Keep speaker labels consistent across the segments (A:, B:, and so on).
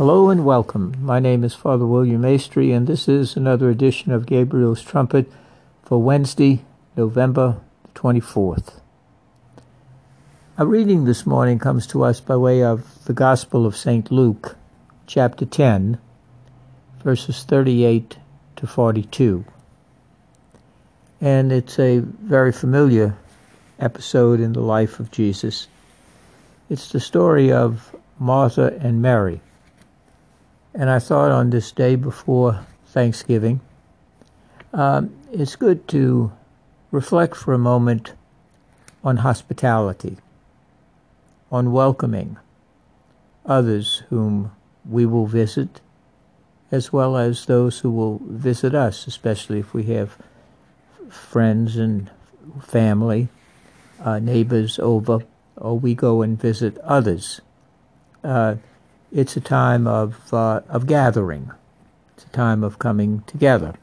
A: Hello and welcome. My name is Father William Maestri, and this is another edition of Gabriel's Trumpet for Wednesday, November 24th. Our reading this morning comes to us by way of the Gospel of St. Luke, chapter 10, verses 38 to 42. And it's a very familiar episode in the life of Jesus. It's the story of Martha and Mary. And I thought on this day before Thanksgiving, um, it's good to reflect for a moment on hospitality, on welcoming others whom we will visit, as well as those who will visit us, especially if we have friends and family, uh, neighbors over, or we go and visit others. Uh, it's a time of, uh, of gathering. It's a time of coming together.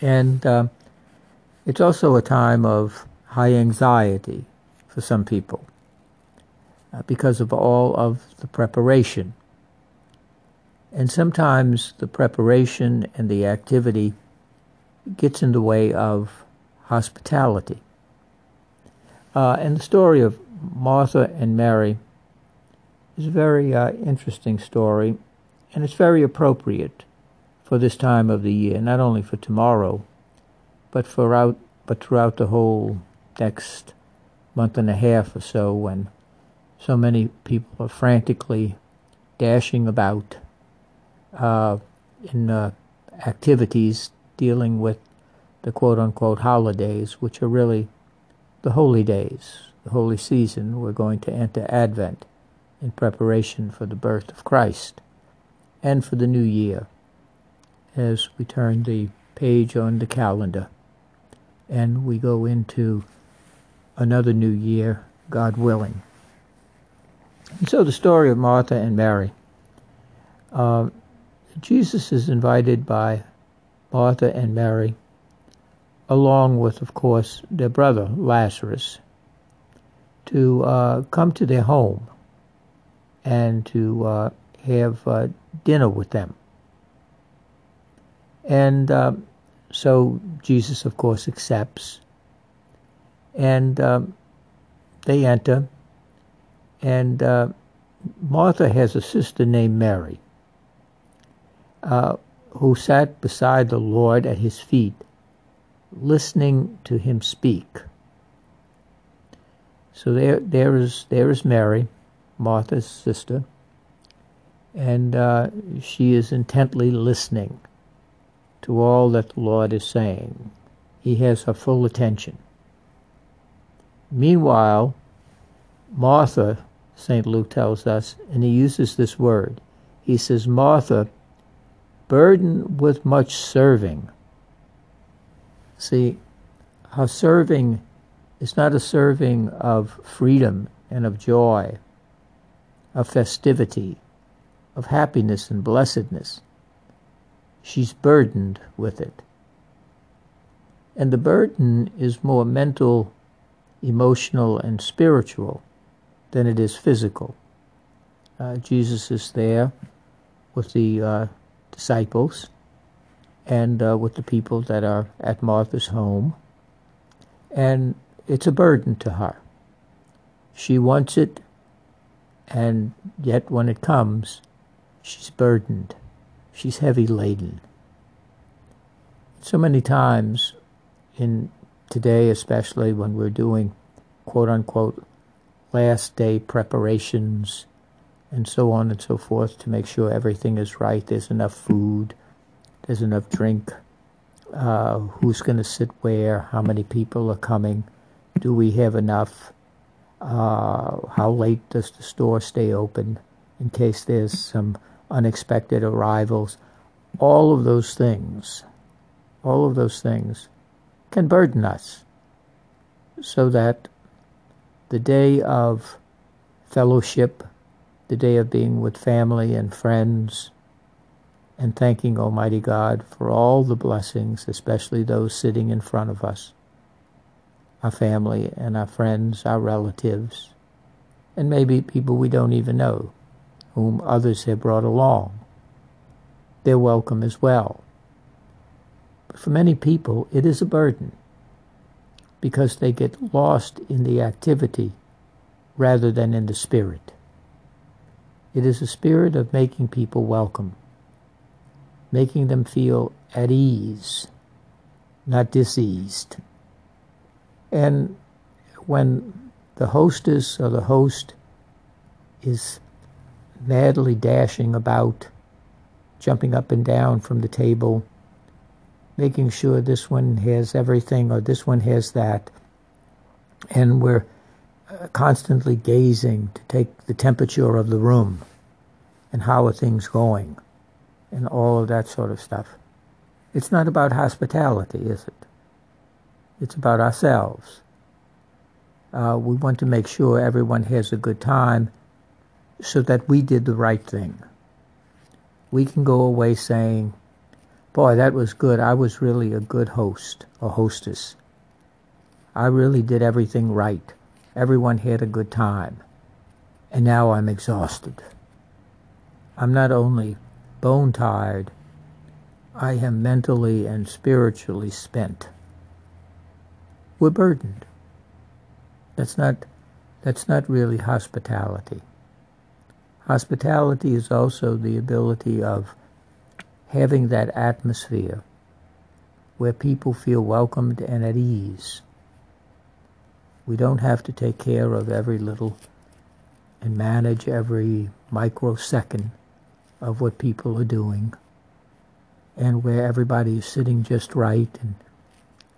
A: And uh, it's also a time of high anxiety for some people uh, because of all of the preparation. And sometimes the preparation and the activity gets in the way of hospitality. Uh, and the story of Martha and Mary is a very uh, interesting story, and it's very appropriate for this time of the year, not only for tomorrow, but throughout, but throughout the whole next month and a half or so when so many people are frantically dashing about uh, in uh, activities dealing with the quote unquote holidays, which are really the holy days, the holy season. We're going to enter Advent in preparation for the birth of Christ and for the new year as we turn the page on the calendar and we go into another new year, God willing. And so the story of Martha and Mary. Uh, Jesus is invited by Martha and Mary, along with, of course, their brother Lazarus, to uh, come to their home and to uh, have uh, dinner with them. And uh, so Jesus, of course, accepts. And um, they enter. And uh, Martha has a sister named Mary uh, who sat beside the Lord at his feet, listening to him speak. So there, there is, there is Mary Martha's sister, and uh, she is intently listening to all that the Lord is saying. He has her full attention. Meanwhile, Martha, St. Luke tells us, and he uses this word. He says, Martha, burdened with much serving. See, her serving is not a serving of freedom and of joy of festivity, of happiness and blessedness. She's burdened with it. And the burden is more mental, emotional, and spiritual than it is physical. Uh, Jesus is there with the uh, disciples and uh, with the people that are at Martha's home, and it's a burden to her. She wants it and yet when it comes, she's burdened. She's heavy laden. So many times in today, especially when we're doing quote unquote last day preparations and so on and so forth to make sure everything is right. There's enough food, there's enough drink, uh, who's going to sit where, how many people are coming, do we have enough? Uh, how late does the store stay open in case there's some unexpected arrivals? All of those things, all of those things can burden us so that the day of fellowship, the day of being with family and friends, and thanking Almighty God for all the blessings, especially those sitting in front of us, our family and our friends, our relatives, and maybe people we don't even know whom others have brought along. They're welcome as well. But for many people, it is a burden because they get lost in the activity rather than in the spirit. It is a spirit of making people welcome, making them feel at ease, not diseased. And when the hostess or the host is madly dashing about, jumping up and down from the table, making sure this one has everything or this one has that, and we're uh, constantly gazing to take the temperature of the room and how are things going and all of that sort of stuff. It's not about hospitality, is it? It's about ourselves. Uh, we want to make sure everyone has a good time so that we did the right thing. We can go away saying, Boy, that was good. I was really a good host or hostess. I really did everything right. Everyone had a good time. And now I'm exhausted. I'm not only bone tired, I am mentally and spiritually spent. We're burdened. That's not, that's not really hospitality. Hospitality is also the ability of having that atmosphere where people feel welcomed and at ease. We don't have to take care of every little and manage every microsecond of what people are doing and where everybody is sitting just right and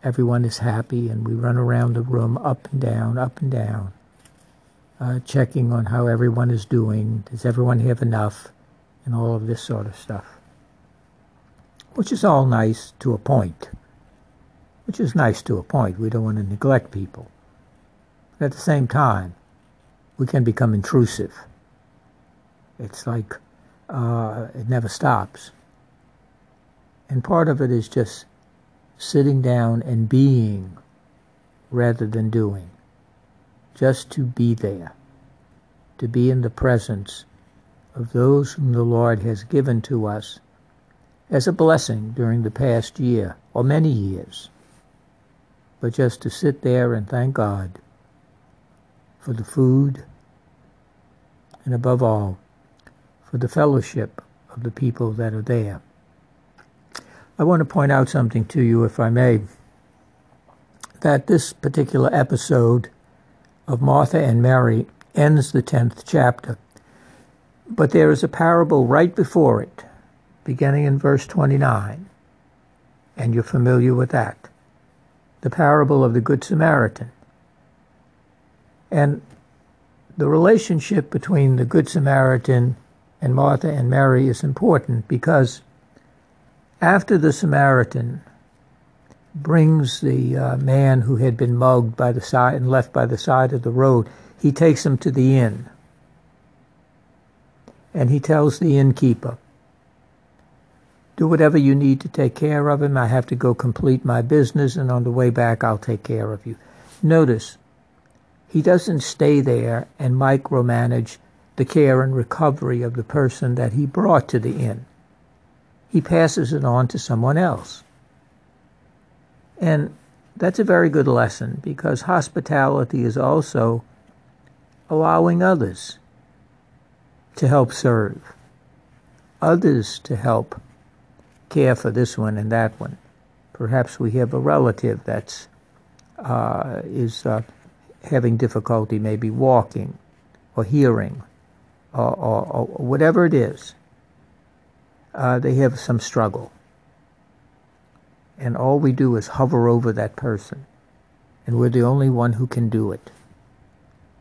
A: everyone is happy and we run around the room up and down, up and down, uh, checking on how everyone is doing. Does everyone have enough? And all of this sort of stuff. Which is all nice to a point. Which is nice to a point. We don't want to neglect people. At the same time, we can become intrusive. It's like uh, it never stops. And part of it is just sitting down and being rather than doing. Just to be there, to be in the presence of those whom the Lord has given to us as a blessing during the past year or many years. But just to sit there and thank God for the food, and above all, for the fellowship of the people that are there. I want to point out something to you, if I may, that this particular episode of Martha and Mary ends the 10th chapter. But there is a parable right before it, beginning in verse 29, and you're familiar with that. The parable of the Good Samaritan. And the relationship between the Good Samaritan and Martha and Mary is important because after the Samaritan brings the uh, man who had been mugged by the side and left by the side of the road, he takes him to the inn. And he tells the innkeeper, Do whatever you need to take care of him. I have to go complete my business, and on the way back, I'll take care of you. Notice, he doesn't stay there and micromanage the care and recovery of the person that he brought to the inn. He passes it on to someone else. And that's a very good lesson because hospitality is also allowing others to help serve, others to help care for this one and that one. Perhaps we have a relative that's uh, is uh, having difficulty maybe walking or hearing or, or, or whatever it is, uh, they have some struggle. And all we do is hover over that person. And we're the only one who can do it.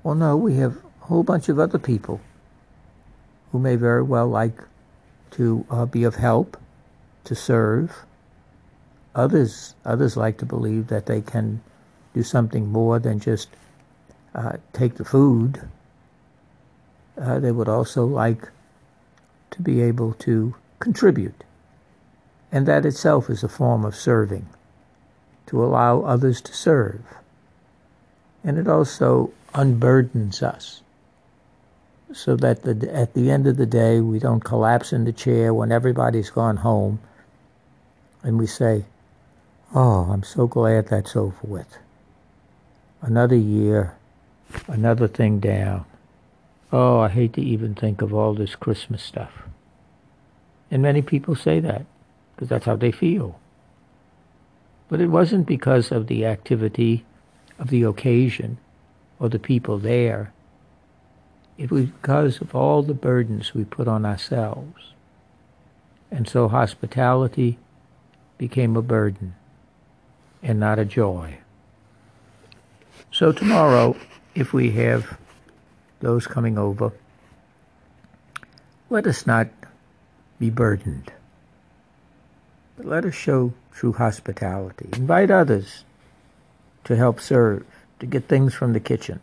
A: Well, no, we have a whole bunch of other people who may very well like to uh, be of help, to serve. Others, others like to believe that they can do something more than just uh, take the food. Uh, they would also like to be able to contribute. And that itself is a form of serving, to allow others to serve. And it also unburdens us. so that the, at the end of the day we don't collapse in the chair when everybody's gone home and we say, Oh, I'm so glad that's over with. Another year, another thing down. Oh, I hate to even think of all this Christmas stuff. And many people say that because that's how they feel. But it wasn't because of the activity of the occasion or the people there. It was because of all the burdens we put on ourselves. And so hospitality became a burden and not a joy. So tomorrow, if we have those coming over, let us not be burdened, but let us show true hospitality. Invite others to help serve, to get things from the kitchen,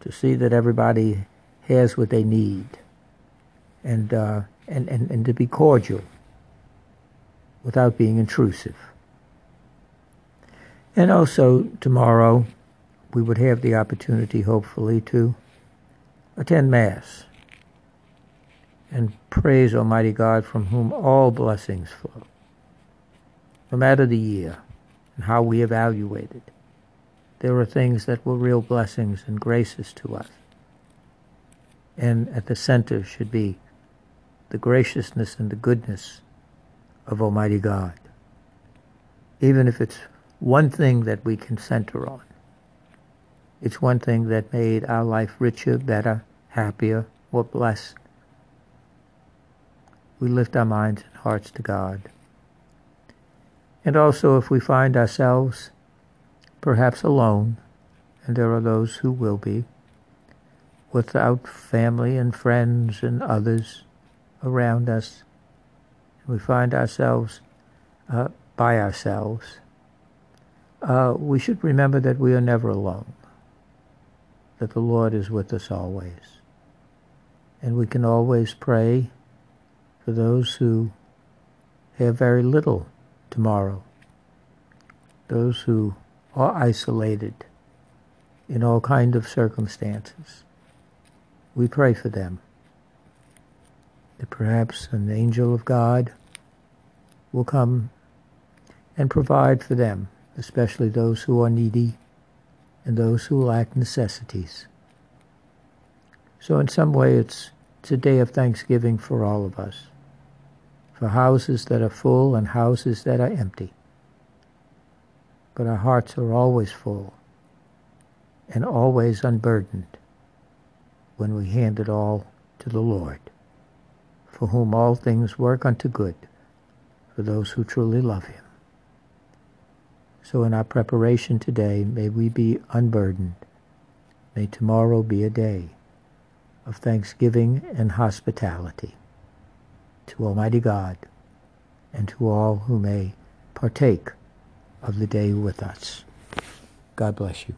A: to see that everybody has what they need, and, uh, and, and, and to be cordial without being intrusive. And also, tomorrow, we would have the opportunity, hopefully, to attend Mass and praise Almighty God from whom all blessings flow. No matter the year and how we evaluate it, there are things that were real blessings and graces to us. And at the center should be the graciousness and the goodness of Almighty God. Even if it's one thing that we can center on. It's one thing that made our life richer, better, happier, more blessed. We lift our minds and hearts to God. And also, if we find ourselves perhaps alone, and there are those who will be, without family and friends and others around us, we find ourselves uh, by ourselves, uh, we should remember that we are never alone, that the Lord is with us always. And we can always pray for those who have very little tomorrow, those who are isolated in all kind of circumstances. We pray for them that perhaps an angel of God will come and provide for them especially those who are needy and those who lack necessities. So in some way it's, it's a day of thanksgiving for all of us, for houses that are full and houses that are empty. But our hearts are always full and always unburdened when we hand it all to the Lord, for whom all things work unto good, for those who truly love him. So in our preparation today, may we be unburdened. May tomorrow be a day of thanksgiving and hospitality to Almighty God and to all who may partake of the day with us. God bless you.